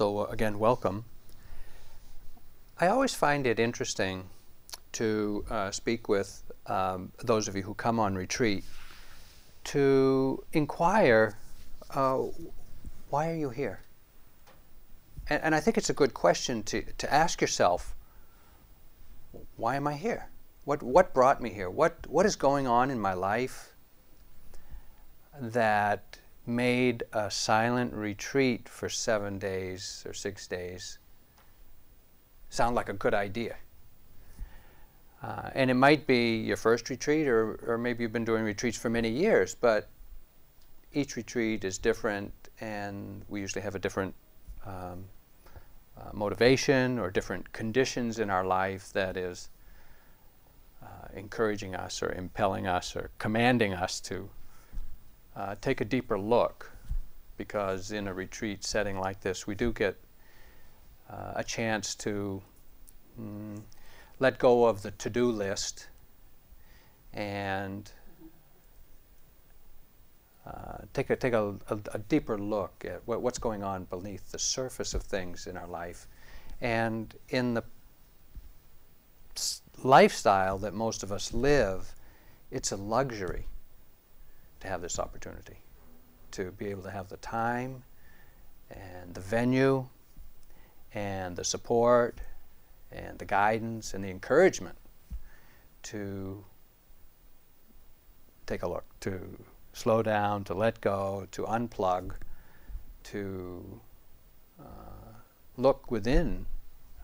So, uh, again, welcome. I always find it interesting to uh, speak with um, those of you who come on retreat to inquire uh, why are you here? And, and, I think it's a good question to, to ask yourself why am I here? What, what brought me here? What, what is going on in my life that made a silent retreat for seven days or six days sound like a good idea? Uh, and it might be your first retreat, or, or maybe you've been doing retreats for many years, but each retreat is different, and we usually have a different um, uh, motivation or different conditions in our life that is uh, encouraging us or impelling us or commanding us to uh, take a deeper look. Because in a retreat setting like this, we do get uh, a chance to. Mm, let go of the to do list and uh, take a take a, a, a, deeper look at what, what's going on beneath the surface of things in our life, and in the lifestyle that most of us live, it's a luxury to have this opportunity, to be able to have the time, and the venue, and the support, and the guidance and the encouragement to take a look, to slow down, to let go, to unplug, to uh, look within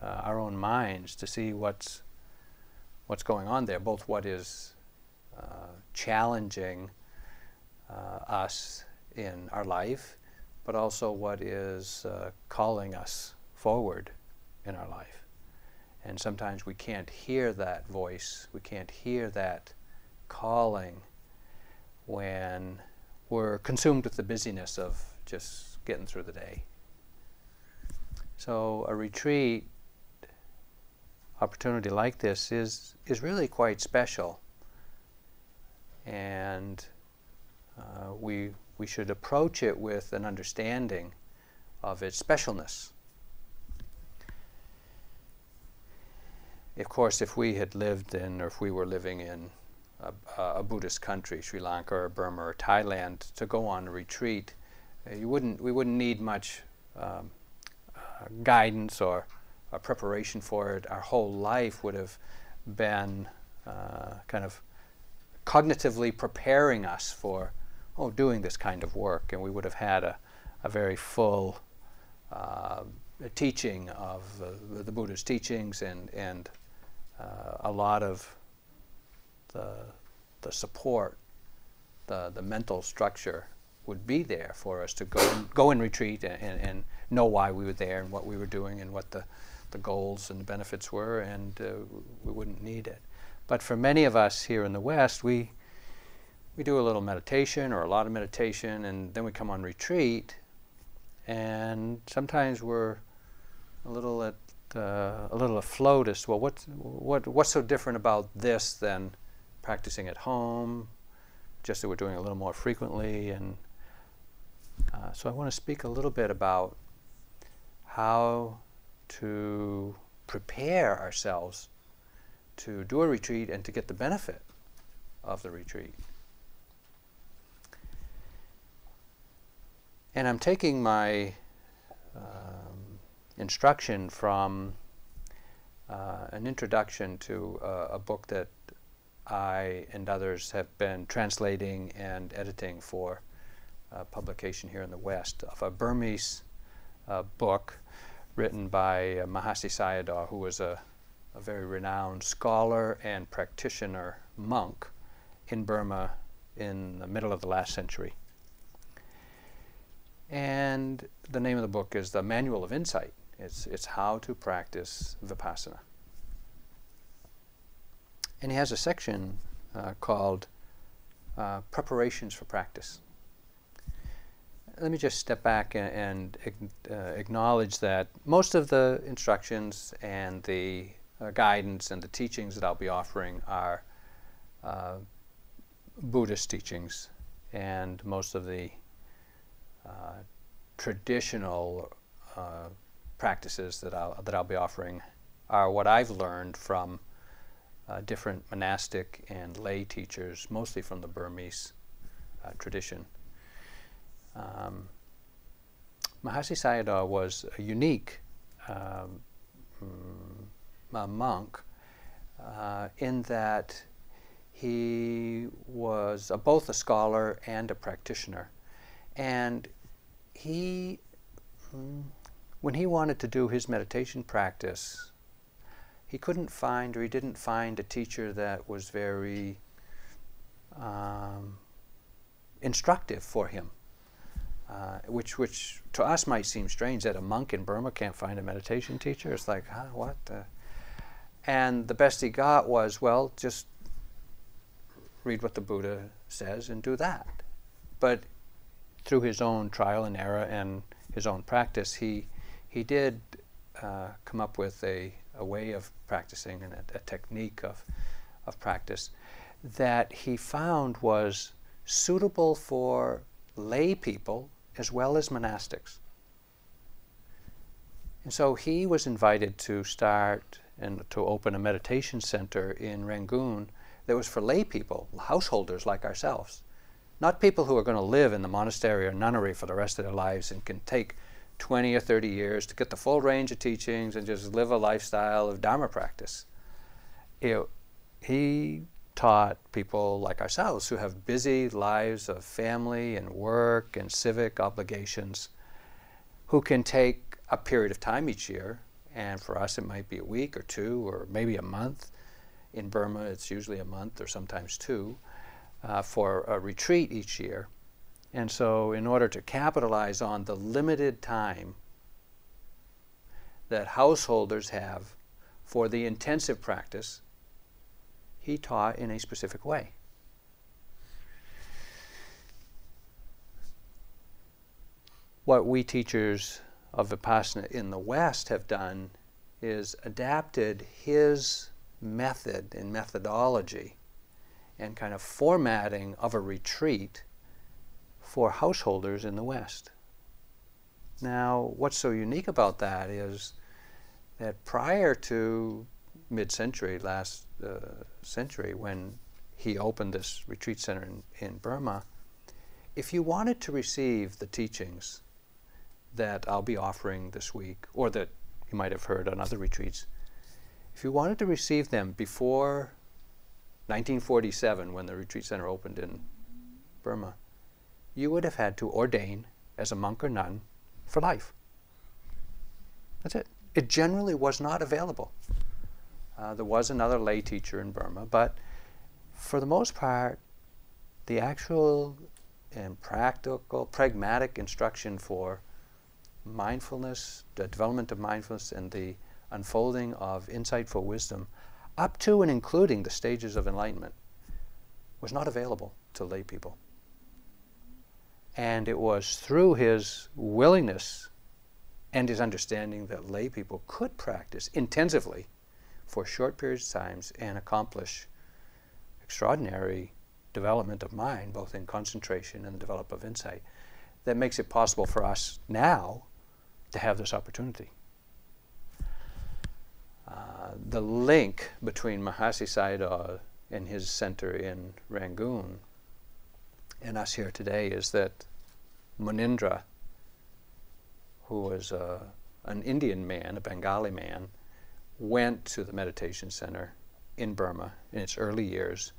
uh, our own minds to see what's what's going on there, both what is uh, challenging us in our life, but also what is uh, calling us forward in our life. And sometimes we can't hear that voice, we can't hear that calling when we're consumed with the busyness of just getting through the day. So a retreat opportunity like this is is really quite special, and uh, we we should approach it with an understanding of its specialness. of course, if we had lived in, or if we were living in a, a Buddhist country, Sri Lanka or Burma or Thailand, to go on a retreat, uh, you wouldn't, we wouldn't need much um, uh, guidance or, or, preparation for it. Our whole life would have been uh, kind of cognitively preparing us for, oh, doing this kind of work, and we would have had a, a very full uh, teaching of the, the Buddha's teachings and, and uh, a lot of the, the support, the, the mental structure would be there for us to go and, go and retreat and, and, and, know why we were there and what we were doing and what the, the goals and the benefits were, and uh, we wouldn't need it. But for many of us here in the West, we, we do a little meditation or a lot of meditation, and then we come on retreat, and sometimes we're a little at uh, a little afloat as well, what, what, what's so different about this than practicing at home, just that we're doing a little more frequently. And uh, so I want to speak a little bit about how to prepare ourselves to do a retreat and to get the benefit of the retreat. And I'm taking my um, instruction from uh, an introduction to uh, a book that I and others have been translating and editing for uh, publication here in the West of a Burmese uh, book written by uh, Mahasi Sayadaw, who was a, a very renowned scholar and practitioner monk in Burma in the middle of the last century. And the name of the book is The Manual of Insight. It's, it's how to practice Vipassana. And he has a section uh, called uh, Preparations for Practice. Let me just step back and, and uh, acknowledge that most of the instructions and the uh, guidance and the teachings that I'll be offering are uh, Buddhist teachings, and most of the traditional practices that I'll, that I'll be offering are what I've learned from uh, different monastic and lay teachers, mostly from the Burmese uh, tradition. Um, Mahasi Sayadaw was a unique um, mm, monk uh, in that he was a, both a scholar and a practitioner. And he, mm, when he wanted to do his meditation practice, he couldn't find or he didn't find a teacher that was very um, instructive for him. Uh, which, which to us might seem strange that a monk in Burma can't find a meditation teacher. It's like, huh, what? And the best he got was, well, just read what the Buddha says and do that. But through his own trial and error and his own practice, he, he did uh, come up with a, a way of practicing and a, a technique of, of practice that he found was suitable for lay people as well as monastics. And so he was invited to start and to open a meditation center in Rangoon that was for lay people, householders like ourselves. Not people who are going to live in the monastery or nunnery for the rest of their lives and can take 20 or 30 years to get the full range of teachings and just live a lifestyle of Dharma practice. You know, he taught people like ourselves who have busy lives of family and work and civic obligations who can take a period of time each year and for us, it might be a week or two or maybe a month. In Burma, it's usually a month or sometimes two uh, for a retreat each year. And so, in order to capitalize on the limited time that householders have for the intensive practice, he taught in a specific way. What we teachers of Vipassana in the West have done is adapted his method and methodology and kind of formatting of a retreat for householders in the West. Now, what's so unique about that is that prior to mid century, last uh, century, when he opened this retreat center in, in Burma, if you wanted to receive the teachings that I'll be offering this week, or that you might have heard on other retreats, if you wanted to receive them before 1947, when the retreat center opened in Burma, you would have had to ordain as a monk or nun for life. That's it. It generally was not available. Uh, there was another lay teacher in Burma, but for the most part, the actual and practical, pragmatic instruction for mindfulness, the development of mindfulness, and the unfolding of insightful wisdom, up to and including the stages of enlightenment, was not available to lay people. And it was through his willingness and his understanding that lay people could practice intensively for short periods of times and accomplish extraordinary development of mind, both in concentration and the development of insight, that makes it possible for us now to have this opportunity. Uh, the link between Mahasi Sayadaw and his center in Rangoon and us here today is that Munindra, who was uh, an Indian man, a Bengali man, went to the meditation center in Burma in its early years,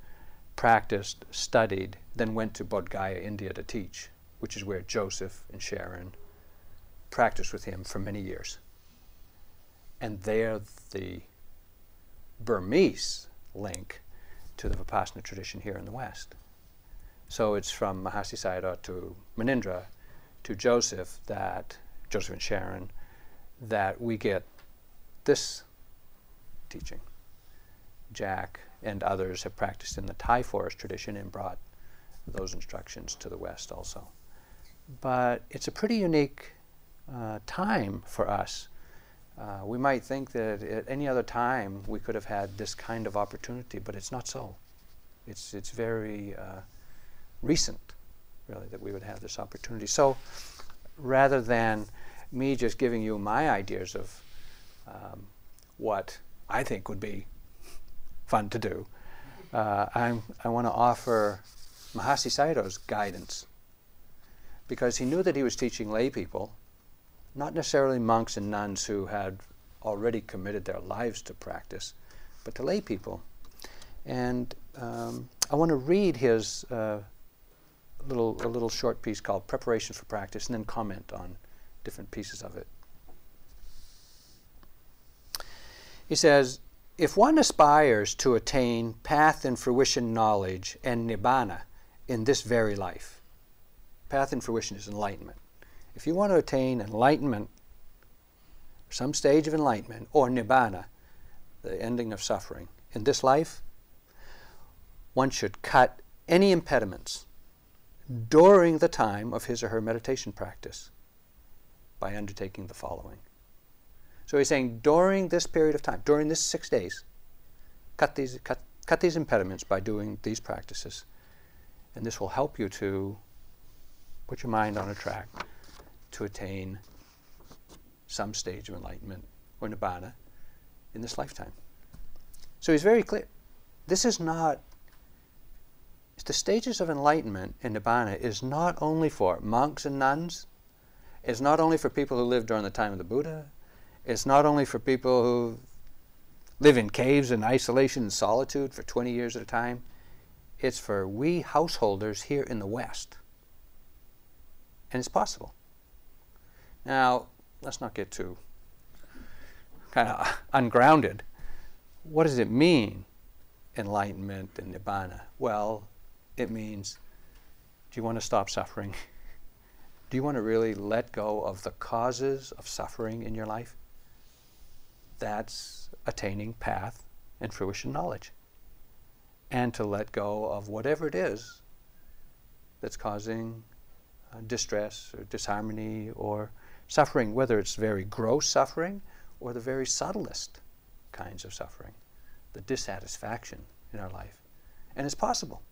practiced, studied, then went to Bodh Gaya, India to teach, which is where Joseph and Sharon practiced with him for many years. And there the Burmese link to the Vipassana tradition here in the West. So it's from Mahasi Sayadaw to Munindra to Joseph that, Joseph and Sharon, that we get this teaching. Jack and others have practiced in the Thai forest tradition and brought those instructions to the West also. But it's a pretty unique uh, time for us. Uh, we might think that at any other time we could have had this kind of opportunity, but it's not so. It's, it's very uh, recent, really, that we would have this opportunity. So rather than me just giving you my ideas of um, what I think would be fun to do. Uh, I'm, I want to offer Mahasi Sayadaw's guidance because he knew that he was teaching lay people, not necessarily monks and nuns who had already committed their lives to practice, but to lay people. And um, I want to read his uh, little a little short piece called "Preparation for Practice," and then comment on different pieces of it. He says, if one aspires to attain path and fruition knowledge and nibbana in this very life, path and fruition is enlightenment. If you want to attain enlightenment, some stage of enlightenment, or nibbana, the ending of suffering, in this life, one should cut any impediments during the time of his or her meditation practice by undertaking the following. So he's saying during this period of time, during this six days, cut these, cut, cut these impediments by doing these practices. And this will help you to put your mind on a track to attain some stage of enlightenment or nibbana in this lifetime. So he's very clear. This is not the stages of enlightenment in Nibbana is not only for monks and nuns, it's not only for people who lived during the time of the Buddha, it's not only for people who live in caves in isolation and solitude for 20 years at a time, it's for we householders here in the West. And it's possible. Now, let's not get too kind of ungrounded. What does it mean, enlightenment and nibbana? Well, it means do you want to stop suffering? Do you want to really let go of the causes of suffering in your life? That's attaining path and fruition knowledge. And to let go of whatever it is that's causing uh, distress or disharmony or suffering, whether it's very gross suffering or the very subtlest kinds of suffering, the dissatisfaction in our life. And it's possible.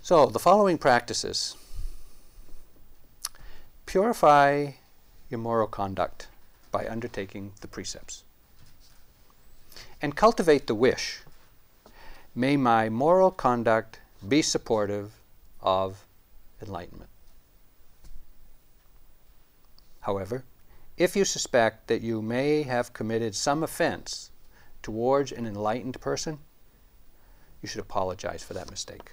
So, the following practices purify your moral conduct by undertaking the precepts, and cultivate the wish may my moral conduct be supportive of enlightenment. However, if you suspect that you may have committed some offense towards an enlightened person, you should apologize for that mistake.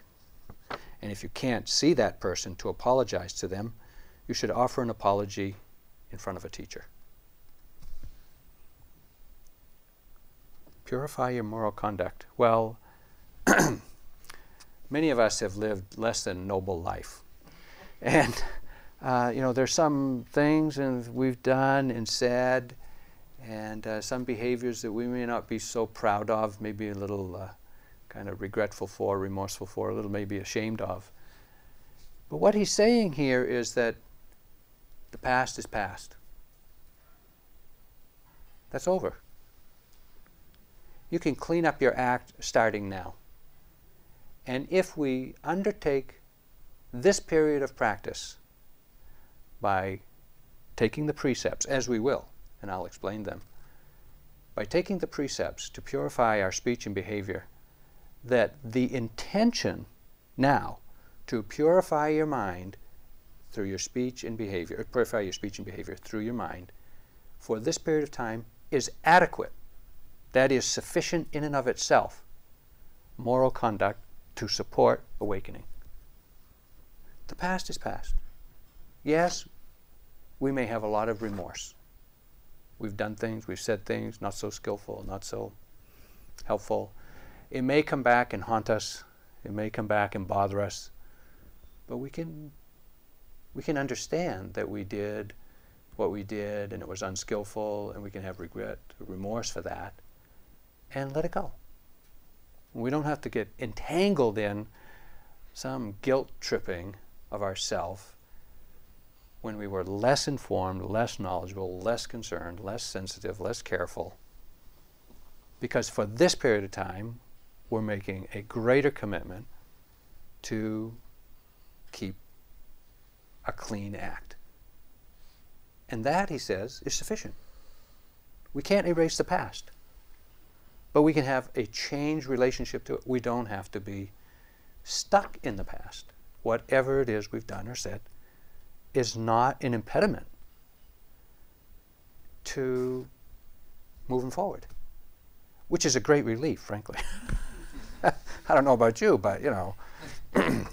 And if you can't see that person to apologize to them, you should offer an apology in front of a teacher. Purify your moral conduct. Well, many of us have lived less than noble life. And, uh, you know, there's some things and we've done and said, and uh, some behaviors that we may not be so proud of, maybe a little uh, kind of regretful for, remorseful for, a little maybe ashamed of. But what he's saying here is that the past is past. That's over. You can clean up your act starting now. And if we undertake this period of practice by taking the precepts, as we will, and I'll explain them, by taking the precepts to purify our speech and behavior, that the intention now to purify your mind through your speech and behavior, uh, purify your speech and behavior through your mind for this period of time is adequate. That is sufficient in and of itself, moral conduct to support awakening. The past is past. Yes, we may have a lot of remorse. We've done things, we've said things, not so skillful, not so helpful. It may come back and haunt us. It may come back and bother us. But we can we can understand that we did what we did and it was unskillful and we can have regret, remorse for that and let it go. We don't have to get entangled in some guilt tripping of ourself when we were less informed, less knowledgeable, less concerned, less sensitive, less careful. Because for this period of time, we're making a greater commitment to keep a clean act. And that, he says, is sufficient. We can't erase the past, but we can have a changed relationship to it. We don't have to be stuck in the past. Whatever it is we've done or said is not an impediment to moving forward, which is a great relief, frankly. I don't know about you, but you know,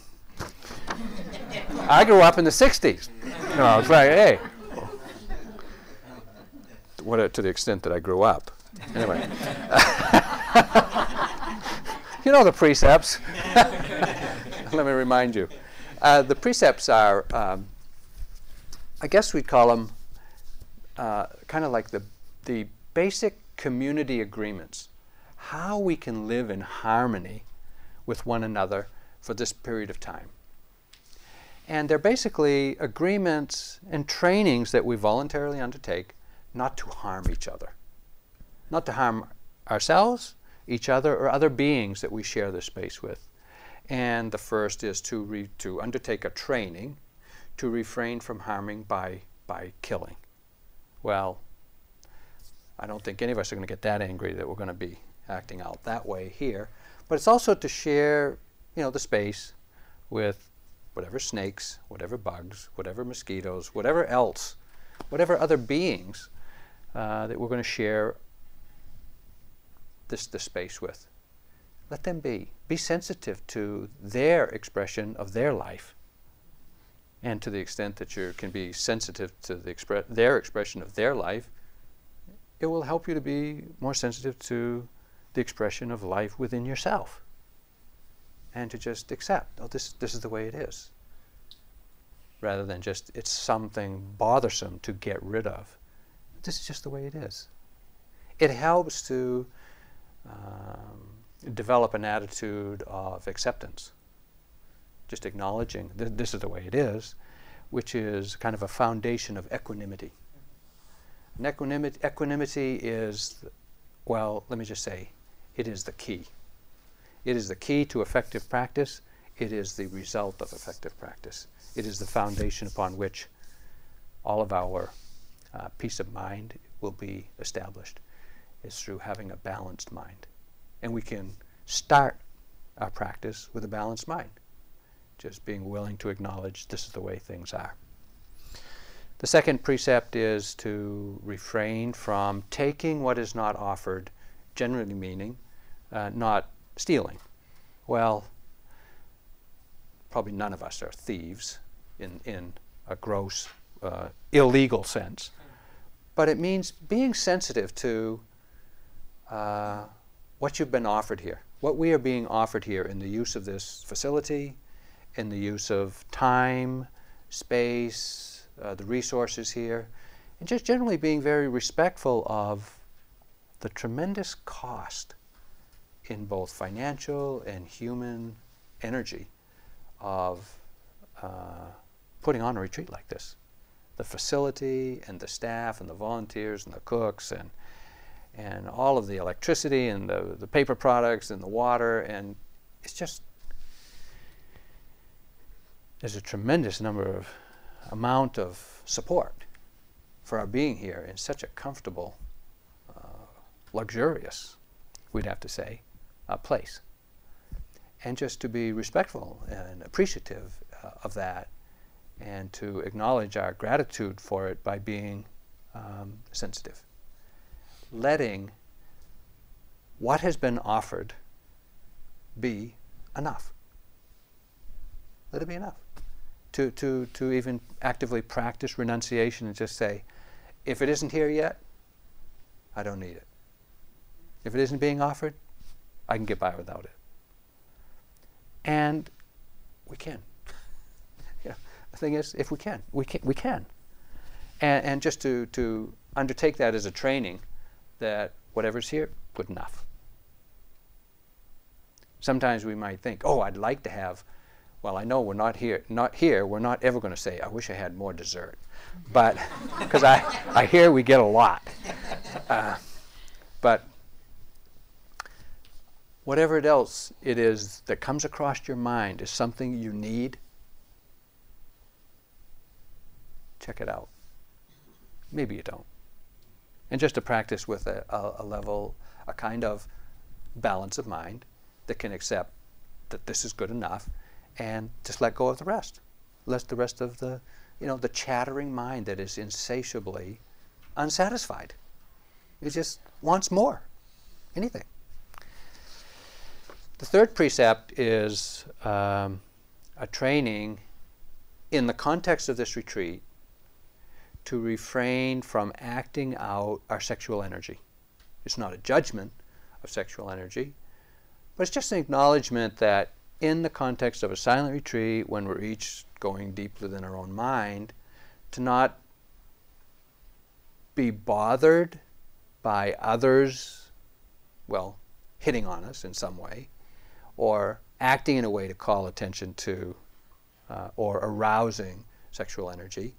I grew up in the '60s. You know, it's like, hey, what to the extent that I grew up. Anyway, you know the precepts. Let me remind you. Uh, the precepts are, um, I guess we'd call them uh, kind of like the, the basic community agreements. How we can live in harmony with one another for this period of time. And they're basically agreements and trainings that we voluntarily undertake not to harm each other, not to harm ourselves, each other, or other beings that we share this space with. And the first is to, to undertake a training to refrain from harming by, by killing. Well, I don't think any of us are going to get that angry that we're going to be acting out that way here. But it's also to share, you know, the space with whatever snakes, whatever bugs, whatever mosquitoes, whatever else, whatever other beings uh, that we're going to share this, this space with. Let them be. Be sensitive to their expression of their life. And to the extent that you can be sensitive to the expre- their expression of their life, it will help you to be more sensitive to the expression of life within yourself. And to just accept, oh, this, this is the way it is. Rather than just, it's something bothersome to get rid of. This is just the way it is. It helps to um, develop an attitude of acceptance, just acknowledging that this is the way it is, which is kind of a foundation of equanimity. And equanimity, equanimity is, well, let me just say, it is the key. It is the key to effective practice. It is the result of effective practice. It is the foundation upon which all of our uh, peace of mind will be established is through having a balanced mind. And we can start our practice with a balanced mind, just being willing to acknowledge this is the way things are. The second precept is to refrain from taking what is not offered, generally meaning uh, not stealing. Well, probably none of us are thieves in, in a gross, uh, illegal sense but it means being sensitive to uh, what you've been offered here, what we are being offered here in the use of this facility, in the use of time, space, uh, the resources here, and just generally being very respectful of the tremendous cost in both financial and human energy of uh, putting on a retreat like this. The facility and the staff and the volunteers and the cooks and and all of the electricity and the, the paper products and the water and it's just there's a tremendous number of amount of support for our being here in such a comfortable uh, luxurious we'd have to say uh, place and just to be respectful and appreciative uh, of that and to acknowledge our gratitude for it by being um, sensitive. Letting what has been offered be enough. Let it be enough. To, to, to even actively practice renunciation and just say, if it isn't here yet, I don't need it. If it isn't being offered, I can get by without it. And we can. yeah. The thing is, if we can, we can. We can. And, and just to, to undertake that as a training, that whatever's here, good enough. Sometimes we might think, oh, I'd like to have, well, I know we're not here, not here, we're not ever going to say, I wish I had more dessert. But, because I, I hear we get a lot. Uh, but whatever it else it is that comes across your mind is something you need, check it out. Maybe you don't. And just to practice with a, a, a level, a kind of balance of mind that can accept that this is good enough and just let go of the rest. Let the rest of the, you know, the chattering mind that is insatiably unsatisfied. It just wants more, anything. The third precept is um, a training in the context of this retreat to refrain from acting out our sexual energy. It's not a judgment of sexual energy, but it's just an acknowledgement that in the context of a silent retreat, when we're each going deep within our own mind, to not be bothered by others, well, hitting on us in some way, or acting in a way to call attention to uh, or arousing sexual energy,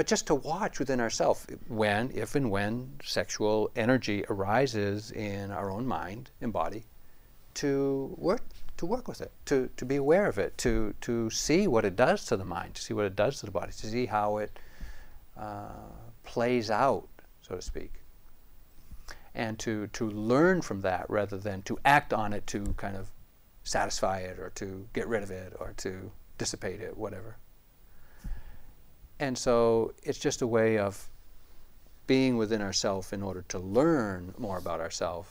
but just to watch within ourselves when, if and when sexual energy arises in our own mind and body, to work to work with it, to, to be aware of it, to, to see what it does to the mind, to see what it does to the body, to see how it uh, plays out, so to speak. And to, to learn from that rather than to act on it to kind of satisfy it or to get rid of it or to dissipate it, whatever. And so it's just a way of being within ourselves in order to learn more about ourselves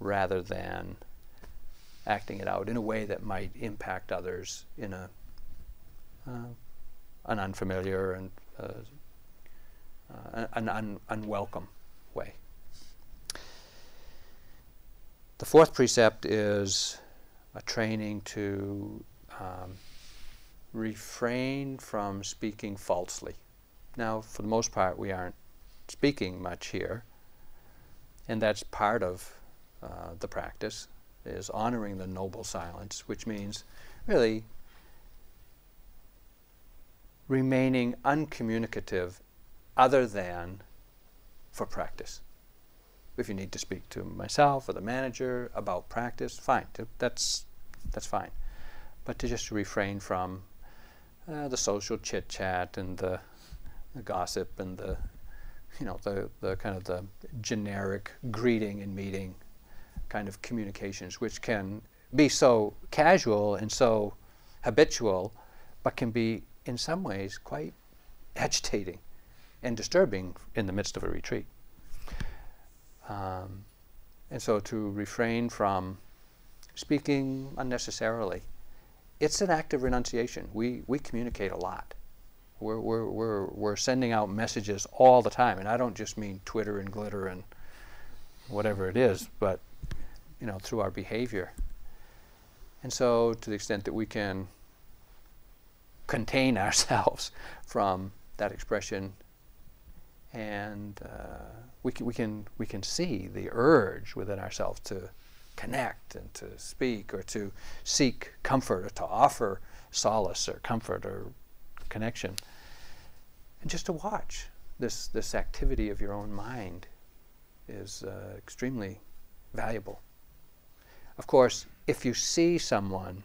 rather than acting it out in a way that might impact others in a uh, an unfamiliar and uh, uh, an un unwelcome way. The fourth precept is a training to um, refrain from speaking falsely. Now, for the most part, we aren't speaking much here, and that's part of uh, the practice is honoring the noble silence, which means really remaining uncommunicative other than for practice. If you need to speak to myself or the manager about practice, fine, that's, that's fine. But to just refrain from uh, the social chit chat and the, the, gossip and the, you know, the, the kind of the generic greeting and meeting kind of communications, which can be so casual and so habitual, but can be in some ways quite agitating and disturbing in the midst of a retreat. Um, and so to refrain from speaking unnecessarily, it's an act of renunciation. We, we communicate a lot. We're, we're, we're, we're sending out messages all the time. And I don't just mean Twitter and glitter and whatever it is, but you know, through our behavior. And so, to the extent that we can contain ourselves from that expression, and uh, we can we can we can see the urge within ourselves to connect and to speak or to seek comfort or to offer solace or comfort or connection, and just to watch this this activity of your own mind is uh, extremely valuable. Of course, if you see someone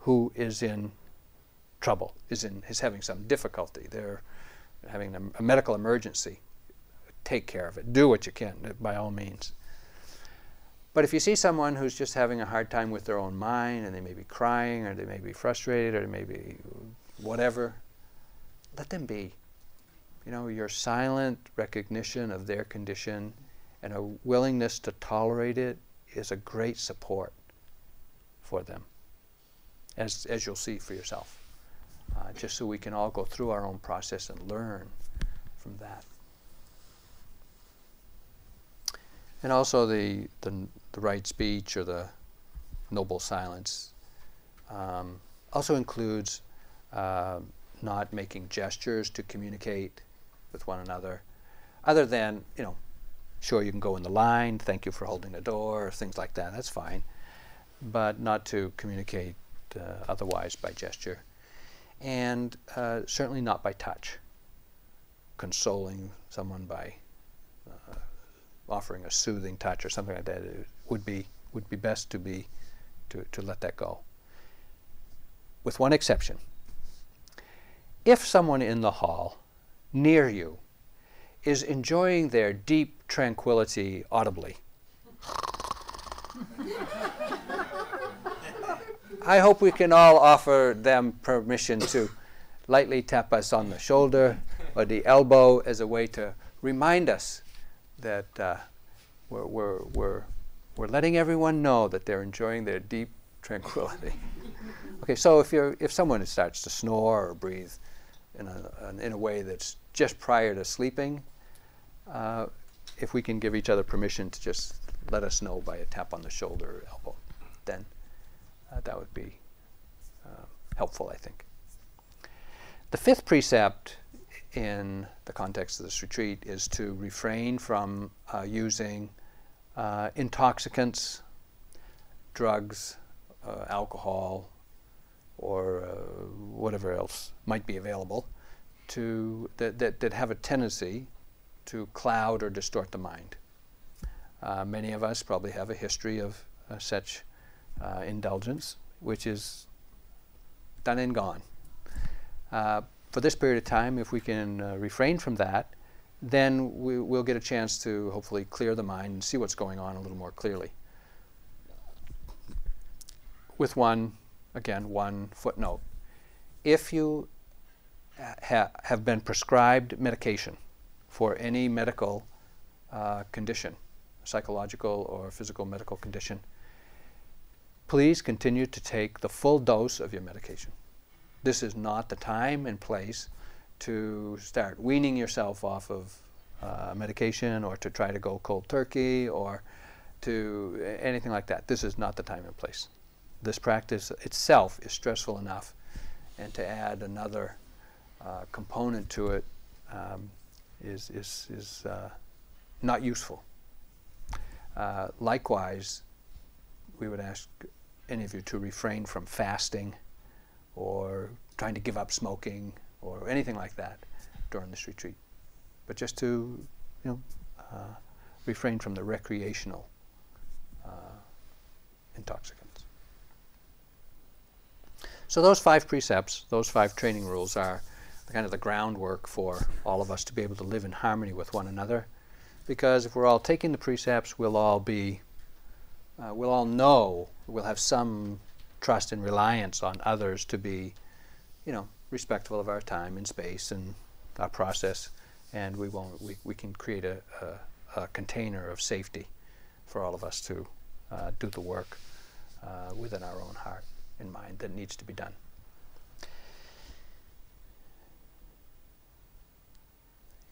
who is in trouble, is, in, is having some difficulty, they're having a, a medical emergency, take care of it. Do what you can, by all means. But if you see someone who's just having a hard time with their own mind and they may be crying or they may be frustrated or they may be whatever, let them be. You know, your silent recognition of their condition and a willingness to tolerate it is a great support for them, as, as you'll see for yourself, uh, just so we can all go through our own process and learn from that. And also the, the, the right speech or the noble silence um, also includes uh, not making gestures to communicate with one another, other than, you know, Sure, you can go in the line, thank you for holding the door, things like that, that's fine. But not to communicate uh, otherwise by gesture. And uh, certainly not by touch. Consoling someone by uh, offering a soothing touch or something like that would be, would be best to, be, to, to let that go. With one exception. if someone in the hall near you is enjoying their deep tranquility audibly, I hope we can all offer them permission to lightly tap us on the shoulder or the elbow as a way to remind us that uh, we're, we're, we're, we're letting everyone know that they're enjoying their deep tranquility. okay, so if, you're, if someone starts to snore or breathe in a, in a way that's just prior to sleeping, uh, if we can give each other permission to just let us know by a tap on the shoulder or elbow, then uh, that would be uh, helpful, I think. The fifth precept in the context of this retreat is to refrain from uh, using uh, intoxicants, drugs, uh, alcohol, or uh, whatever else might be available to that, that, that have a tendency to cloud or distort the mind. Uh, many of us probably have a history of uh, such indulgence, which is done and gone for this period of time, if we can uh, refrain from that, then we, will get a chance to hopefully clear the mind and see what's going on a little more clearly. With one, again, one footnote. If you ha have been prescribed medication for any medical uh, condition, psychological or physical medical condition, please continue to take the full dose of your medication this is not the time and place to start weaning yourself off of uh, medication or to try to go cold turkey or to anything like that. This is not the time and place. This practice itself is stressful enough, and to add another uh, component to it um, is is, is uh, not useful. Uh, likewise, we would ask any of you to refrain from fasting or trying to give up smoking or anything like that during this retreat. But just to, you know, uh, refrain from the recreational uh, intoxicants. So those five precepts, those five training rules are kind of the groundwork for all of us to be able to live in harmony with one another. Because if we're all taking the precepts, we'll all be, uh, we'll all know, we'll have some trust and reliance on others to be, you know, respectful of our time and space and our process, and we won't. We, we can create a, a, a container of safety for all of us to uh, do the work uh, within our own heart and mind that needs to be done.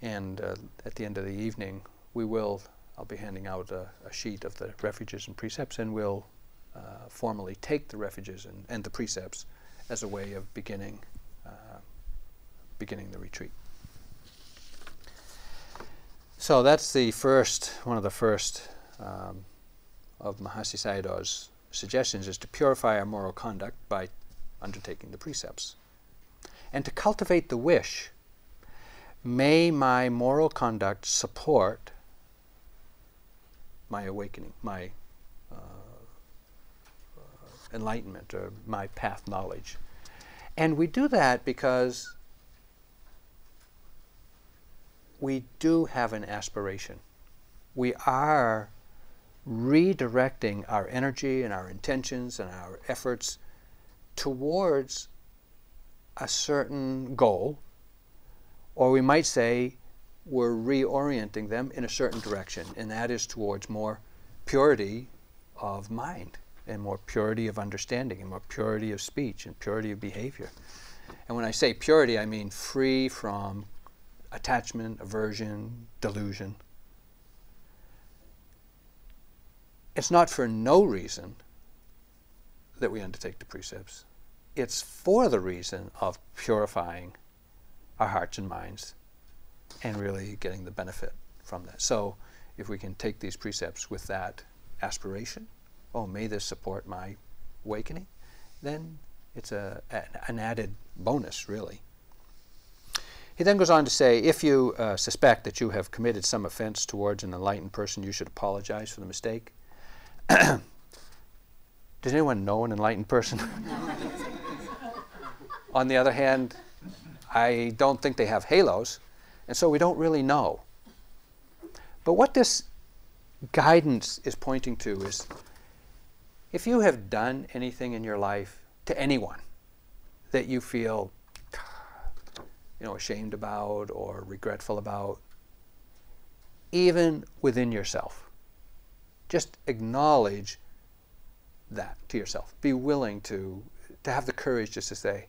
And uh, at the end of the evening, we will. I'll be handing out a, a sheet of the refuges and precepts, and we'll uh, formally take the refuges and, and, the precepts as a way of beginning, beginning the retreat. So that's the first, one of the first um, of Mahasi Sayadaw's suggestions is to purify our moral conduct by undertaking the precepts. And to cultivate the wish, may my moral conduct support my awakening, my enlightenment or my path knowledge. And we do that because we do have an aspiration. We are redirecting our energy and our intentions and our efforts towards a certain goal, or we might say we're reorienting them in a certain direction, and that is towards more purity of mind and more purity of understanding and more purity of speech and purity of behavior. And when I say purity, I mean free from attachment, aversion, delusion. It's not for no reason that we undertake the precepts. It's for the reason of purifying our hearts and minds and really getting the benefit from that. So if we can take these precepts with that aspiration, oh, may this support my awakening, then it's a, an added bonus, really. He then goes on to say, if you uh, suspect that you have committed some offense towards an enlightened person, you should apologize for the mistake. Does anyone know an enlightened person? on the other hand, I don't think they have halos, and so we don't really know. But what this guidance is pointing to is if you have done anything in your life to anyone that you feel you know ashamed about or regretful about even within yourself. Just acknowledge that to yourself. Be willing to to have the courage just to say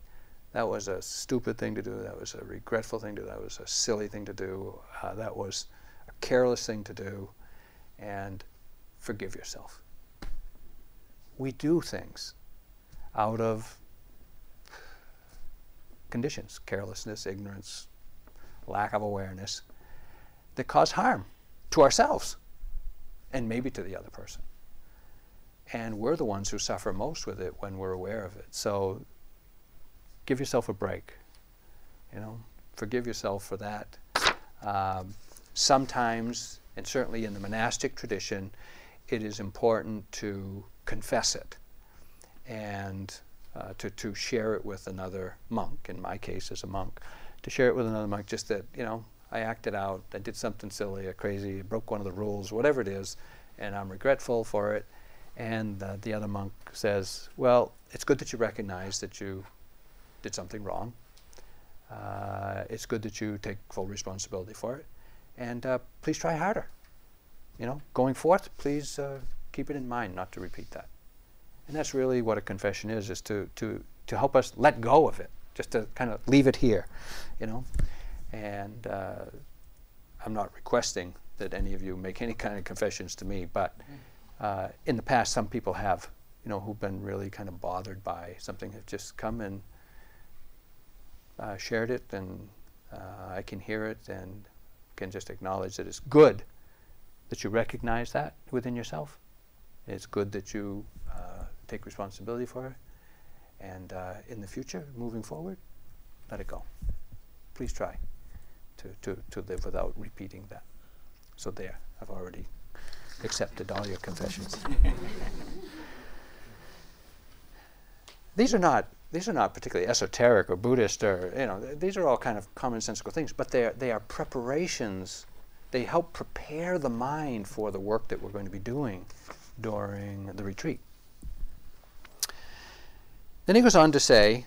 that was a stupid thing to do. That was a regretful thing to do. That was a silly thing to do. Uh, that was a careless thing to do. And forgive yourself. We do things out of conditions, carelessness, ignorance, lack of awareness, that cause harm to ourselves and maybe to the other person. And we're the ones who suffer most with it when we're aware of it. So give yourself a break. You know, forgive yourself for that. Um, sometimes and certainly in the monastic tradition, it is important to confess it and uh, to, to share it with another monk, in my case as a monk, to share it with another monk, just that, you know, I acted out, I did something silly or crazy, broke one of the rules, whatever it is, and I'm regretful for it. And uh, the other monk says, well, it's good that you recognize that you did something wrong. Uh, it's good that you take full responsibility for it and uh, please try harder. You know, going forth, please uh, keep it in mind not to repeat that. And that's really what a confession is, is to, to, to help us let go of it, just to kind of leave it here, you know. And uh, I'm not requesting that any of you make any kind of confessions to me, but uh, in the past, some people have, you know, who've been really kind of bothered by something, have just come and uh, shared it, and uh, I can hear it, and can just acknowledge that it's good that you recognize that within yourself. It's good that you uh, take responsibility for it. And uh, in the future, moving forward, let it go. Please try to, to, to live without repeating that. So there, I've already accepted all your confessions. these are not these are not particularly esoteric or Buddhist or you know these are all kind of commonsensical things, but they are, they are preparations. They help prepare the mind for the work that we're going to be doing during the retreat. Then he goes on to say,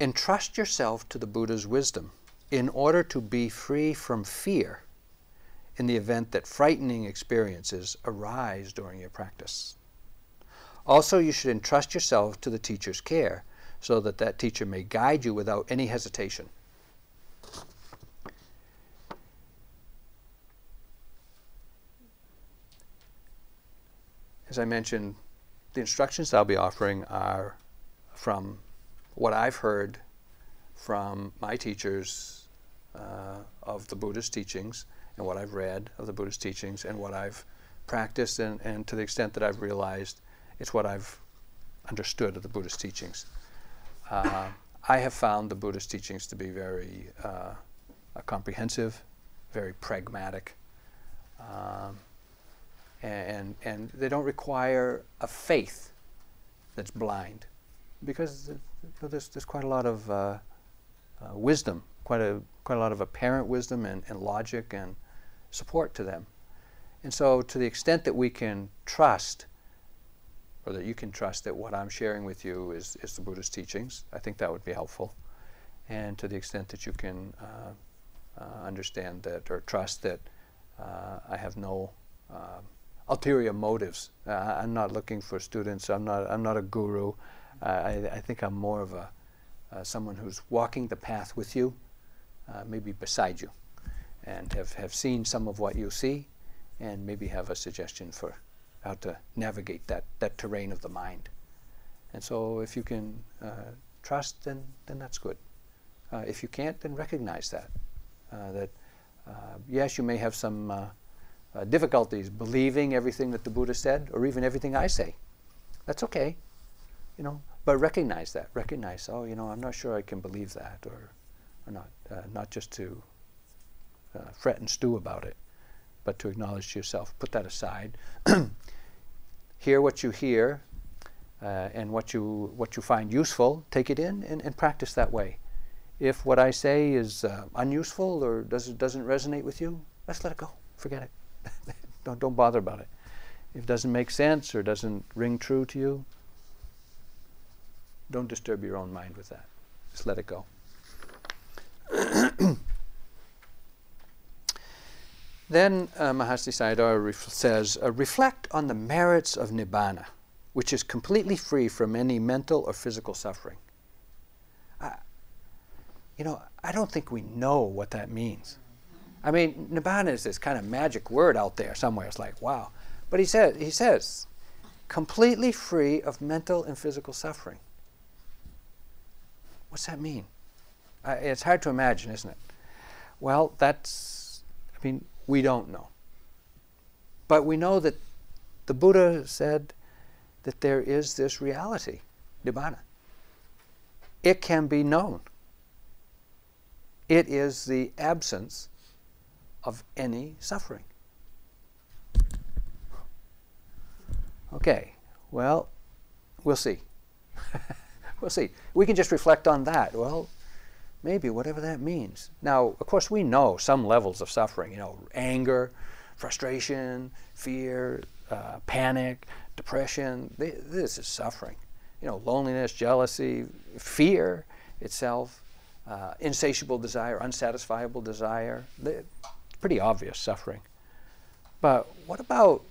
entrust yourself to the Buddha's wisdom in order to be free from fear in the event that frightening experiences arise during your practice. Also, you should entrust yourself to the teacher's care so that that teacher may guide you without any hesitation. As I mentioned, the instructions I'll be offering are from what I've heard from my teachers uh, of the Buddhist teachings and what I've read of the Buddhist teachings and what I've practiced and, and to the extent that I've realized it's what I've understood of the Buddhist teachings. Uh, I have found the Buddhist teachings to be very uh, comprehensive, very pragmatic, um, and, and they don't require a faith that's blind because there's, there's quite a lot of uh, uh, wisdom, quite a, quite a lot of apparent wisdom and, and logic and support to them. And so to the extent that we can trust or that you can trust that what I'm sharing with you is, is the Buddhist teachings. I think that would be helpful. And to the extent that you can uh, uh, understand that or trust that uh, I have no uh, ulterior motives. I'm not looking for students. I'm not, I'm not a guru. Uh, I, I think I'm more of a, someone who's walking the path with you, maybe beside you, and have, have seen some of what you see and maybe have a suggestion for how to navigate that, that terrain of the mind. And so if you can uh, trust, then, then that's good. Uh, if you can't, then recognize that. Uh, that uh, yes, you may have some uh, uh, difficulties believing everything that the Buddha said, or even everything I say. That's okay, you know. But recognize that. Recognize, oh, you know, I'm not sure I can believe that, or, or not. not just to fret and stew about it, but to acknowledge to yourself. Put that aside. hear what you hear uh, and what you, what you find useful, take it in and, and practice that way. If what I say is uh, unuseful or does, doesn't resonate with you, let's let it go. Forget it. don't, don't bother about it. If it doesn't make sense or doesn't ring true to you, don't disturb your own mind with that. Just let it go. then uh, Mahasi Sayadaw says, uh, reflect on the merits of Nibbana, which is completely free from any mental or physical suffering. I, you know, I don't think we know what that means. I mean, Nibbana is this kind of magic word out there somewhere. It's like, wow. But he says, he says, completely free of mental and physical suffering. What's that mean? Uh, it's hard to imagine, isn't it? Well, that's, I mean, we don't know. But we know that the Buddha said that there is this reality, Nibbana. It can be known. It is the absence of any suffering. Okay, well, we'll see. we'll see. We can just reflect on that. Well, maybe, whatever that means. Now, of course, we know some levels of suffering, you know, anger, frustration, fear, uh, panic, depression. This is suffering. You know, loneliness, jealousy, fear itself, uh, insatiable desire, unsatisfiable desire. Pretty obvious suffering. But what about,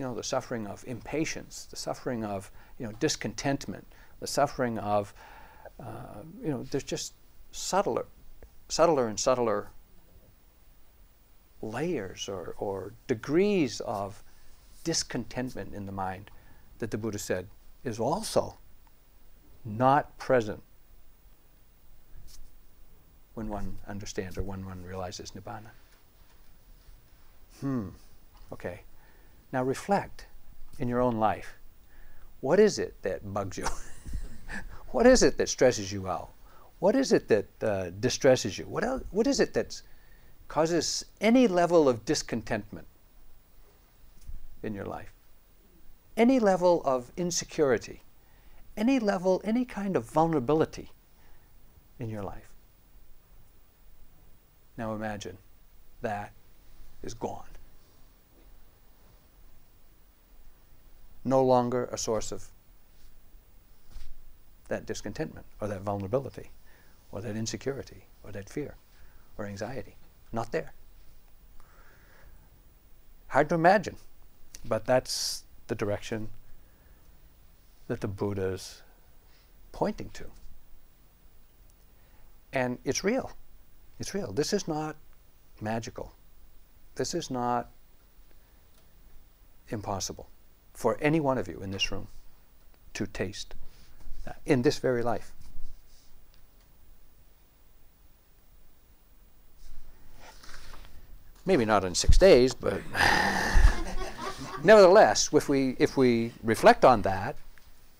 you know, the suffering of impatience, the suffering of, you know, discontentment, the suffering of, uh, you know, there's just subtler, subtler and subtler layers or, or degrees of discontentment in the mind that the Buddha said is also not present when one understands or when one realizes Nibbana. Hmm, okay. Now reflect in your own life. What is it that bugs you? what is it that stresses you out? What is it that uh, distresses you? What, else, what is it that causes any level of discontentment in your life? Any level of insecurity? Any level, any kind of vulnerability in your life? Now imagine that is gone. No longer a source of that discontentment or that vulnerability or that insecurity or that fear or anxiety. Not there. Hard to imagine, but that's the direction that the Buddha's pointing to. And it's real. It's real. This is not magical. This is not impossible for any one of you in this room to taste in this very life. Maybe not in six days, but nevertheless, if we, if we reflect on that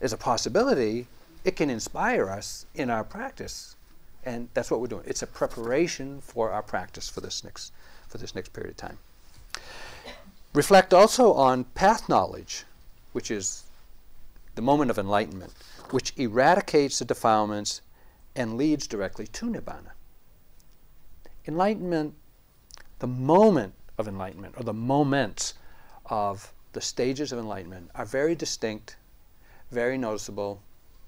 as a possibility, it can inspire us in our practice. And that's what we're doing. It's a preparation for our practice for this next, for this next period of time. Reflect also on path knowledge, which is the moment of enlightenment, which eradicates the defilements and leads directly to Nibbana. Enlightenment the moment of enlightenment, or the moments of the stages of enlightenment, are very distinct, very noticeable,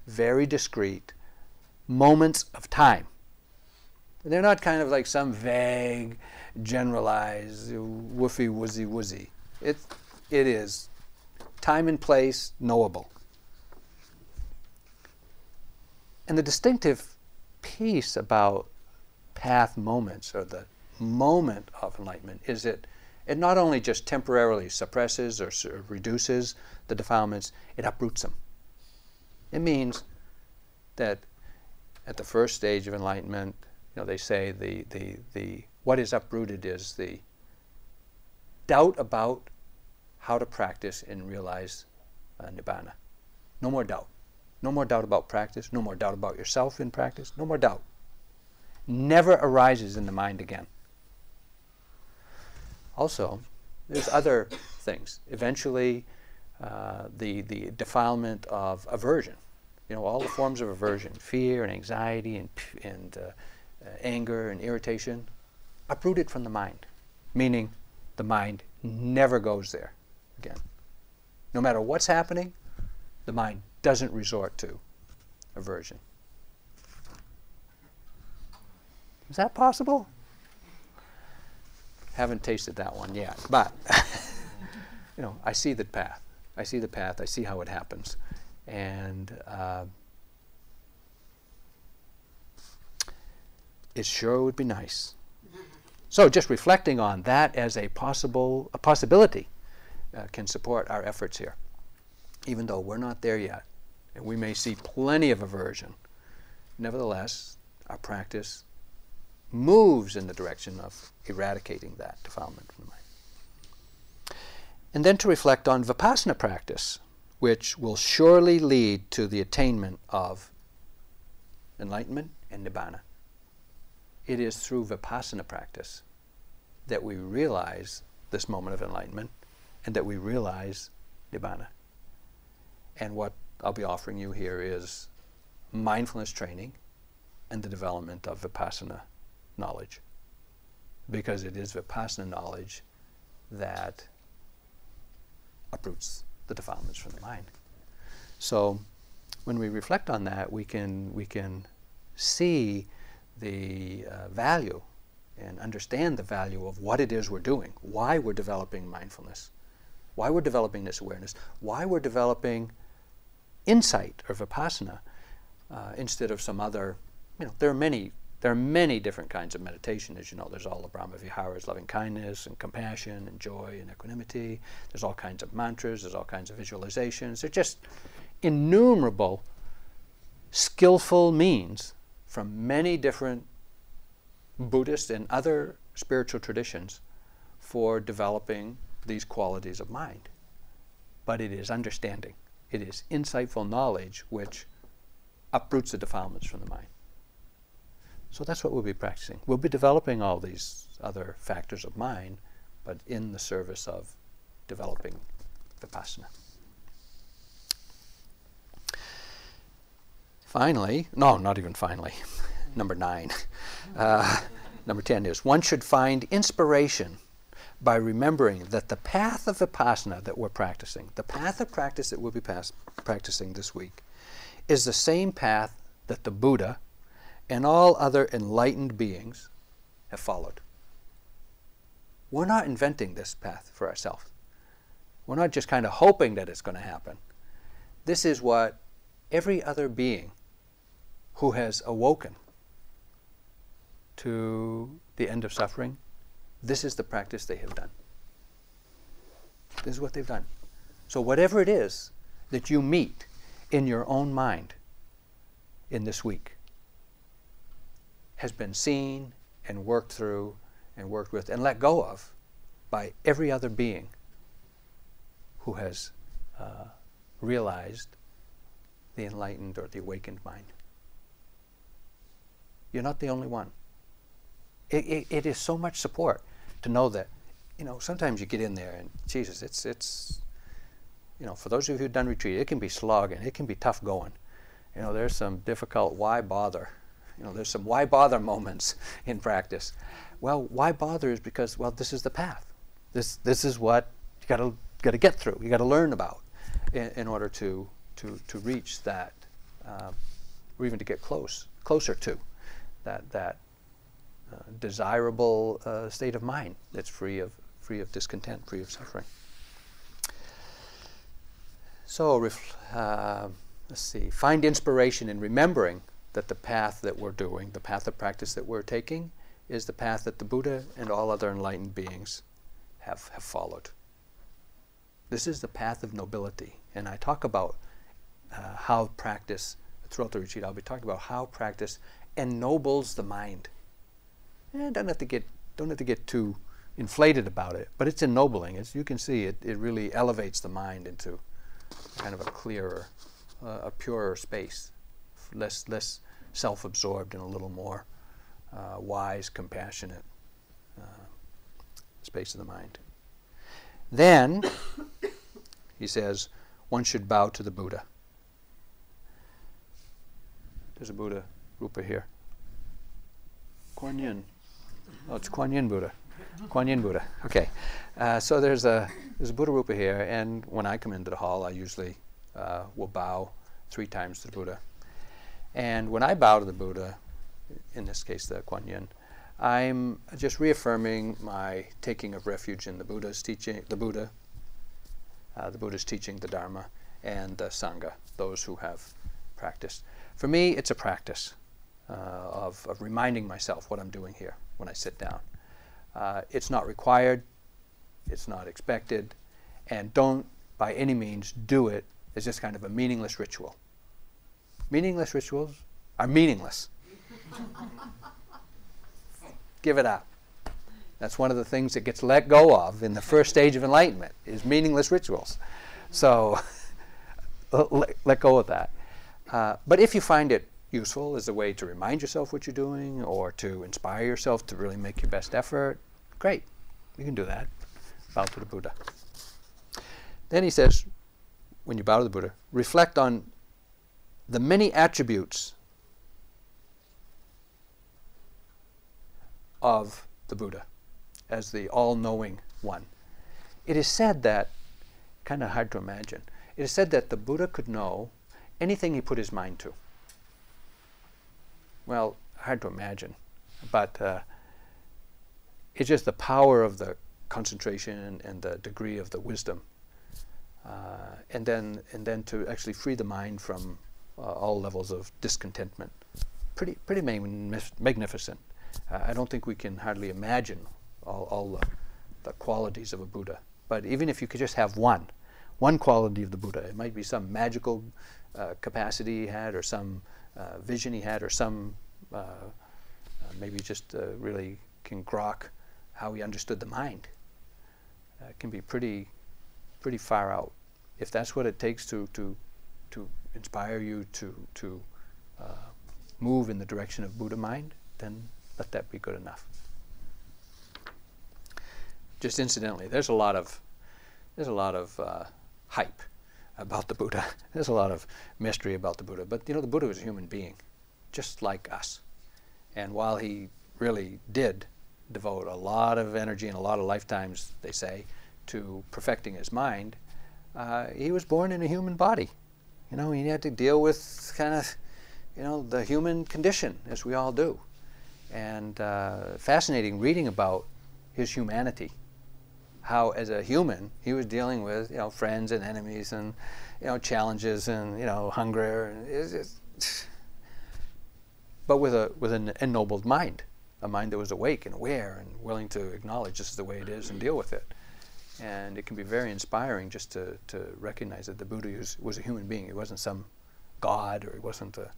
very discrete moments of time. They're not kind of like some vague, generalized, woofy, woozy, woozy. It, it is time and place, knowable. And the distinctive piece about path moments, or the moment of enlightenment is that it not only just temporarily suppresses or reduces the defilements, it uproots them. It means that at the first stage of enlightenment, you know, they say the, the, the what is uprooted is the doubt about how to practice and realize uh, nibbana. No more doubt. No more doubt about practice. No more doubt about yourself in practice. No more doubt. Never arises in the mind again. Also, there's other things. Eventually, uh, the, the defilement of aversion, You know, all the forms of aversion, fear and anxiety and, and uh, uh, anger and irritation, uprooted from the mind, meaning the mind never goes there again. No matter what's happening, the mind doesn't resort to aversion. Is that possible? Haven't tasted that one yet, but you know, I see the path. I see the path. I see how it happens, and uh, it sure would be nice. So, just reflecting on that as a possible a possibility uh, can support our efforts here, even though we're not there yet, and we may see plenty of aversion. Nevertheless, our practice moves in the direction of eradicating that defilement from the mind. And then to reflect on vipassana practice, which will surely lead to the attainment of enlightenment and nibbana. It is through vipassana practice that we realize this moment of enlightenment and that we realize nibbana. And what I'll be offering you here is mindfulness training and the development of vipassana knowledge. Because it is Vipassana knowledge that uproots the defilements from the mind. So when we reflect on that, we can, we can see the uh, value and understand the value of what it is we're doing, why we're developing mindfulness, why we're developing this awareness, why we're developing insight or vipassana uh, instead of some other, you know, there are many there are many different kinds of meditation. As you know, there's all the Brahma Viharas, loving kindness and compassion and joy and equanimity. There's all kinds of mantras, there's all kinds of visualizations. There's just innumerable skillful means from many different Buddhist and other spiritual traditions for developing these qualities of mind. But it is understanding, it is insightful knowledge which uproots the defilements from the mind. So that's what we'll be practicing. We'll be developing all these other factors of mind, but in the service of developing vipassana. Finally, no, not even finally, number nine. Uh, number 10 is one should find inspiration by remembering that the path of vipassana that we're practicing, the path of practice that we'll be practicing this week, is the same path that the Buddha and all other enlightened beings have followed. We're not inventing this path for ourselves. We're not just kind of hoping that it's going to happen. This is what every other being who has awoken to the end of suffering, this is the practice they have done. This is what they've done. So, whatever it is that you meet in your own mind in this week, has been seen and worked through and worked with and let go of by every other being who has uh, realized the enlightened or the awakened mind. You're not the only one. It, it, it is so much support to know that, you know, sometimes you get in there and Jesus, it's, it's, you know, for those of you who've done retreat, it can be slogging, it can be tough going. You know, there's some difficult why bother you know, there's some why bother moments in practice. Well, why bother is because, well, this is the path. This, this is what you got to got to get through. You got to learn about in, in, order to, to, to reach that, uh, or even to get close, closer to that, that uh, desirable uh, state of mind that's free of, free of discontent, free of suffering. So, uh, let's see, find inspiration in remembering that the path that we're doing, the path of practice that we're taking, is the path that the Buddha and all other enlightened beings have, have followed. This is the path of nobility. And I talk about uh, how practice, throughout the retreat, I'll be talking about how practice ennobles the mind. And don't have to get, don't have to get too inflated about it, but it's ennobling. As you can see, it, it really elevates the mind into kind of a clearer, uh, a purer space, less, less self absorbed and a little more uh, wise, compassionate uh, space of the mind. Then, he says, one should bow to the Buddha. there's a Buddha Rupa here. Kuan Yin. Oh, it's Kuan Yin Buddha. Kuan Yin Buddha. Okay. Uh, so there's a there's a Buddha Rupa here, and when I come into the hall, I usually uh, will bow three times to the Buddha. And when I bow to the Buddha, in this case the Kuan Yin, I'm just reaffirming my taking of refuge in the Buddha's teaching, the Buddha, uh, the Buddha's teaching, the Dharma, and the Sangha, those who have practiced. For me, it's a practice uh, of, of reminding myself what I'm doing here when I sit down. Uh, it's not required, it's not expected, and don't by any means do it as just kind of a meaningless ritual. Meaningless rituals are meaningless. Give it up. That's one of the things that gets let go of in the first stage of enlightenment is meaningless rituals. So let, let, go of that. Uh, but if you find it useful as a way to remind yourself what you're doing or to inspire yourself to really make your best effort, great. You can do that. Bow to the Buddha. Then he says, when you bow to the Buddha, reflect on the many attributes of the Buddha as the all knowing one. It is said that, kind of hard to imagine, it is said that the Buddha could know anything he put his mind to. Well, hard to imagine, but uh, it's just the power of the concentration and the degree of the wisdom. Uh, and then and then to actually free the mind from uh, all levels of discontentment. Pretty pretty magnificent. Uh, I don't think we can hardly imagine all, all the, the qualities of a Buddha. But even if you could just have one, one quality of the Buddha, it might be some magical uh, capacity he had, or some uh, vision he had, or some uh, uh maybe just uh, really can grok how he understood the mind. Can be pretty, pretty far out. If that's what it takes to to to inspire you to to move in the direction of Buddha mind, then let that be good enough. Just incidentally, there's a lot of there's a lot of hype about the Buddha. There's a lot of mystery about the Buddha, but you know, the Buddha was a human being, just like us. And while he really did devote a lot of energy and a lot of lifetimes, they say, to perfecting his mind, uh, he was born in a human body. You know, he had to deal with kind of, you know, the human condition, as we all do. And uh, fascinating reading about his humanity how as a human he was dealing with you know friends and enemies and you know challenges and you know hunger and just, but with a with an ennobled mind a mind that was awake and aware and willing to acknowledge this is the way it is and deal with it and it can be very inspiring just to, to recognize that the Buddha was, was a human being. He wasn't some god or he wasn't a,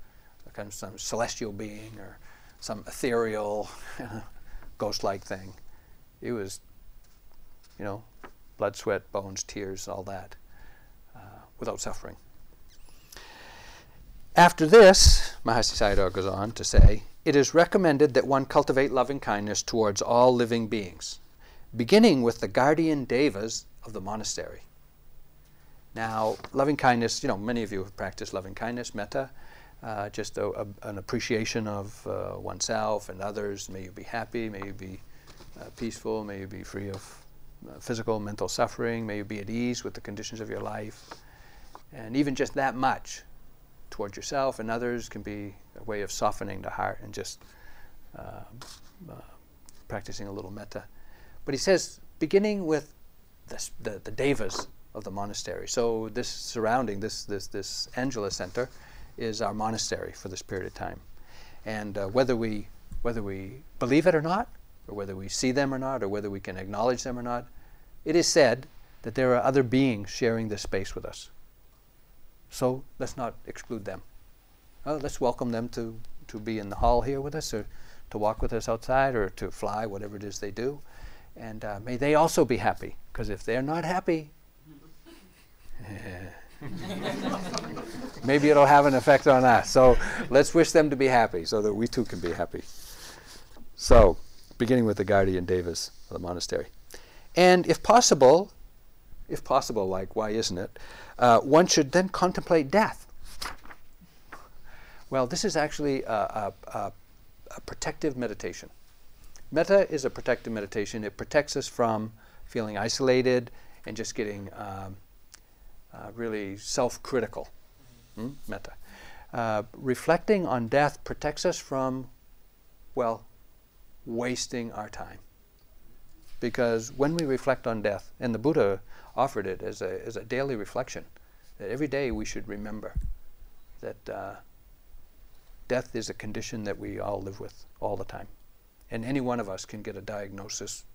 a kind of some celestial being or some ethereal ghost-like thing. He was you know, blood, sweat, bones, tears, all that, uh, without suffering. After this, Mahasi Sayadaw goes on to say, it is recommended that one cultivate loving kindness towards all living beings, beginning with the guardian devas of the monastery. Now, loving kindness, you know, many of you have practiced loving kindness, metta, uh, just a, a, an appreciation of uh, oneself and others. May you be happy, may you be uh, peaceful, may you be free of physical, mental suffering. May you be at ease with the conditions of your life. And even just that much towards yourself and others can be a way of softening the heart and just uh, uh, practicing a little metta. But he says, beginning with this, the, the devas of the monastery. So this surrounding, this, this, this Angela Center, is our monastery for this period of time. And uh, whether, we, whether we believe it or not, or whether we see them or not, or whether we can acknowledge them or not, it is said that there are other beings sharing this space with us. So let's not exclude them. Uh, let's welcome them to, to be in the hall here with us, or to walk with us outside, or to fly, whatever it is they do. And uh, may they also be happy, because if they're not happy, maybe it'll have an effect on us. So let's wish them to be happy so that we too can be happy. So, beginning with the guardian devas of the monastery. And if possible, if possible, like why isn't it, uh, one should then contemplate death. Well, this is actually a, a, a, a protective meditation. Metta is a protective meditation. It protects us from feeling isolated and just getting um, uh, really self critical. Hmm? Metta. Uh, reflecting on death protects us from, well, wasting our time. Because when we reflect on death, and the Buddha offered it as a, as a daily reflection, that every day we should remember that uh, death is a condition that we all live with all the time. And any one of us can get a diagnosis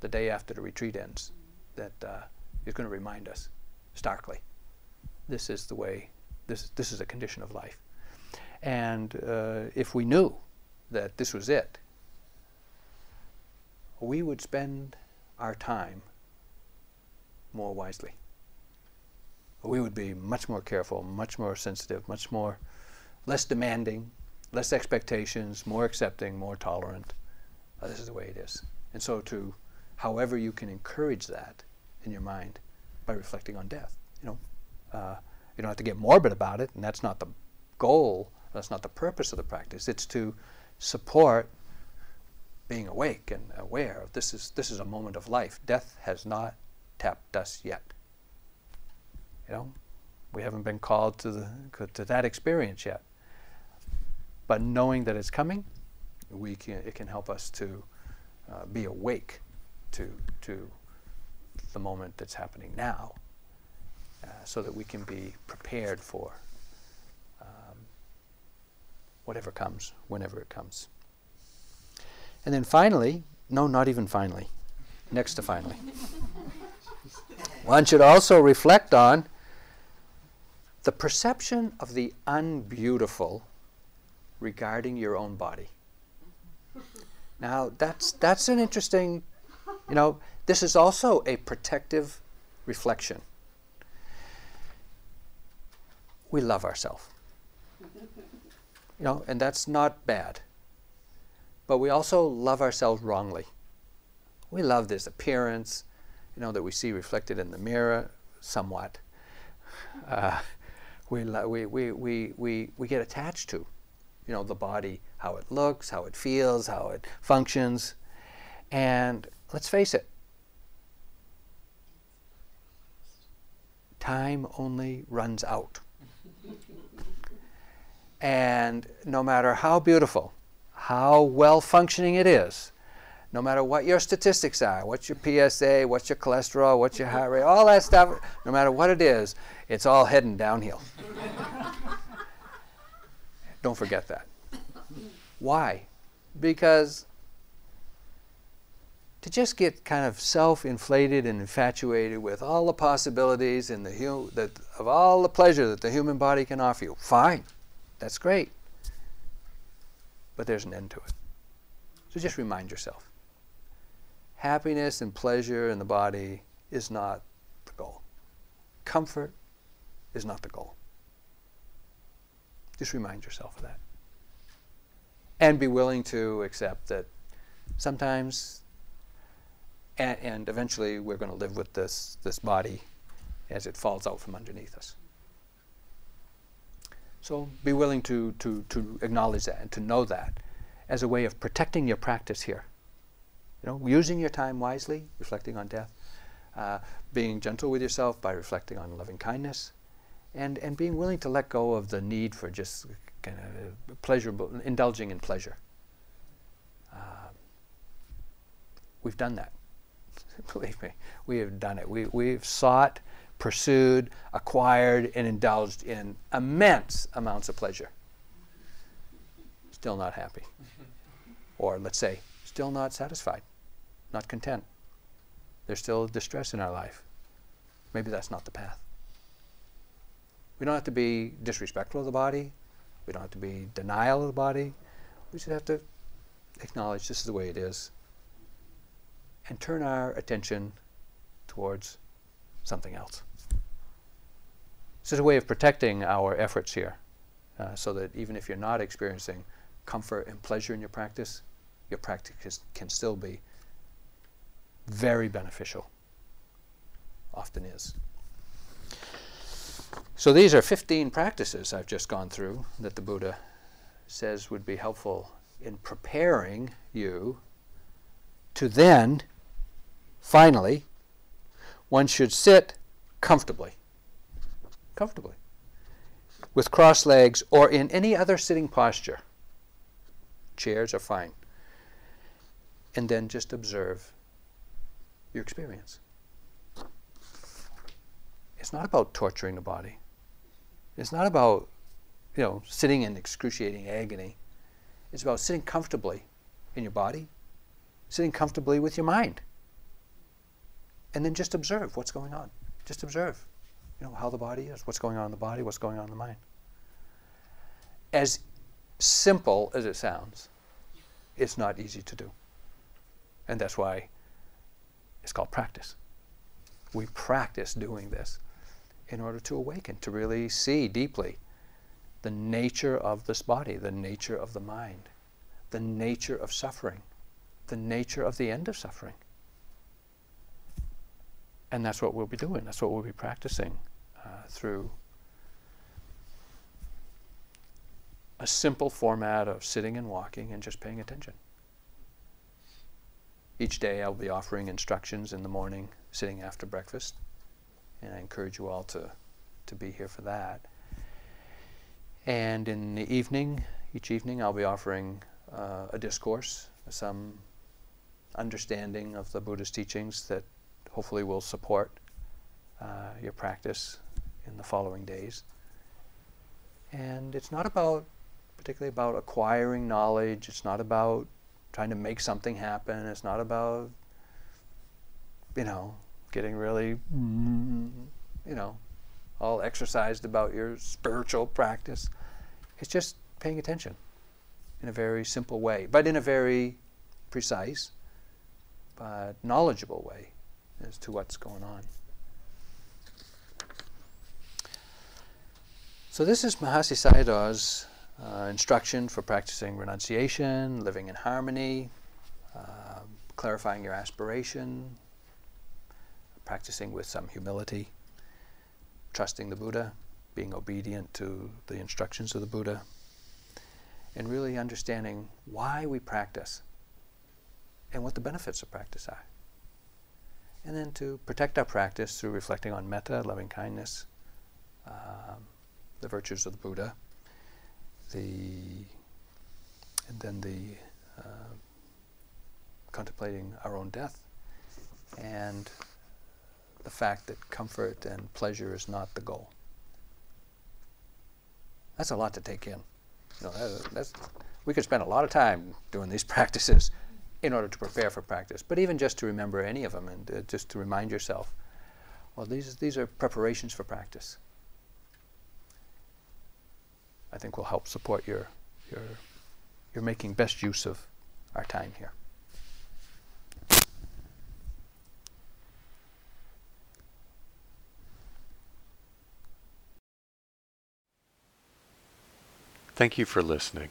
the day after the retreat ends that uh, is going to remind us starkly this is the way, this, this is a condition of life. And uh, if we knew that this was it, we would spend our time more wisely. We would be much more careful, much more sensitive, much more less demanding, less expectations, more accepting, more tolerant. Uh, this is the way it is. And so, to however you can encourage that in your mind by reflecting on death, you know, uh, you don't have to get morbid about it, and that's not the goal. That's not the purpose of the practice. It's to support being awake and aware of this is this is a moment of life. Death has not tapped us yet. You know, we haven't been called to the to that experience yet. But knowing that it's coming, we can it can help us to uh, be awake to to the moment that's happening now, uh, so that we can be prepared for um, whatever comes, whenever it comes. And then finally, no, not even finally, next to finally, one should also reflect on the perception of the unbeautiful regarding your own body. Now, that's, that's an interesting, you know, this is also a protective reflection. We love ourselves. You know, and that's not bad but we also love ourselves wrongly. We love this appearance, you know, that we see reflected in the mirror somewhat. Uh, we, we, we, we, we, we get attached to, you know, the body, how it looks, how it feels, how it functions. And let's face it, time only runs out. and no matter how beautiful, how well functioning it is, no matter what your statistics are, what's your PSA, what's your cholesterol, what's your heart rate, all that stuff, no matter what it is, it's all heading downhill. Don't forget that. Why? Because to just get kind of self-inflated and infatuated with all the possibilities and the of all the pleasure that the human body can offer you, fine, that's great but there's an end to it. So just remind yourself happiness and pleasure in the body is not the goal, comfort is not the goal. Just remind yourself of that. And be willing to accept that sometimes and, and eventually we're going to live with this, this body as it falls out from underneath us. So be willing to, to, to acknowledge that and to know that as a way of protecting your practice here. You know, using your time wisely, reflecting on death, uh, being gentle with yourself by reflecting on loving kindness, and, and being willing to let go of the need for just kind of pleasurable, indulging in pleasure. Uh, we've done that. Believe me, we have done it. We, we've sought pursued, acquired, and indulged in immense amounts of pleasure. Still not happy. Or let's say, still not satisfied, not content. There's still distress in our life. Maybe that's not the path. We don't have to be disrespectful of the body. We don't have to be denial of the body. We just have to acknowledge this is the way it is and turn our attention towards something else. This is a way of protecting our efforts here, uh, so that even if you're not experiencing comfort and pleasure in your practice, your practice can still be very beneficial. Often is. So these are 15 practices I've just gone through that the Buddha says would be helpful in preparing you to then, finally, one should sit comfortably. Comfortably. With crossed legs or in any other sitting posture. Chairs are fine. And then just observe your experience. It's not about torturing the body. It's not about, you know, sitting in excruciating agony. It's about sitting comfortably in your body, sitting comfortably with your mind. And then just observe what's going on. Just observe, you know, how the body is, what's going on in the body, what's going on in the mind. As simple as it sounds, it's not easy to do. And that's why it's called practice. We practice doing this in order to awaken, to really see deeply the nature of this body, the nature of the mind, the nature of suffering, the nature of the end of suffering. And that's what we'll be doing. That's what we'll be practicing uh, through a simple format of sitting and walking and just paying attention. Each day I'll be offering instructions in the morning, sitting after breakfast, and I encourage you all to, to be here for that. And in the evening, each evening, I'll be offering uh, a discourse, some understanding of the Buddha's teachings that hopefully will support uh, your practice in the following days. And it's not about, particularly about acquiring knowledge, it's not about trying to make something happen, it's not about, you know, getting really, you know, all exercised about your spiritual practice. It's just paying attention in a very simple way, but in a very precise but knowledgeable way as to what's going on. So this is Mahasi Sayadaw's uh, instruction for practicing renunciation, living in harmony, uh, clarifying your aspiration, practicing with some humility, trusting the Buddha, being obedient to the instructions of the Buddha, and really understanding why we practice and what the benefits of practice are. And then to protect our practice through reflecting on metta, loving kindness, um, the virtues of the Buddha, the and then the uh, contemplating our own death, and the fact that comfort and pleasure is not the goal. That's a lot to take in. You know, that's, we could spend a lot of time doing these practices in order to prepare for practice, but even just to remember any of them and uh, just to remind yourself, well, these, these are preparations for practice. I think will help support your, your, your making best use of our time here. Thank you for listening.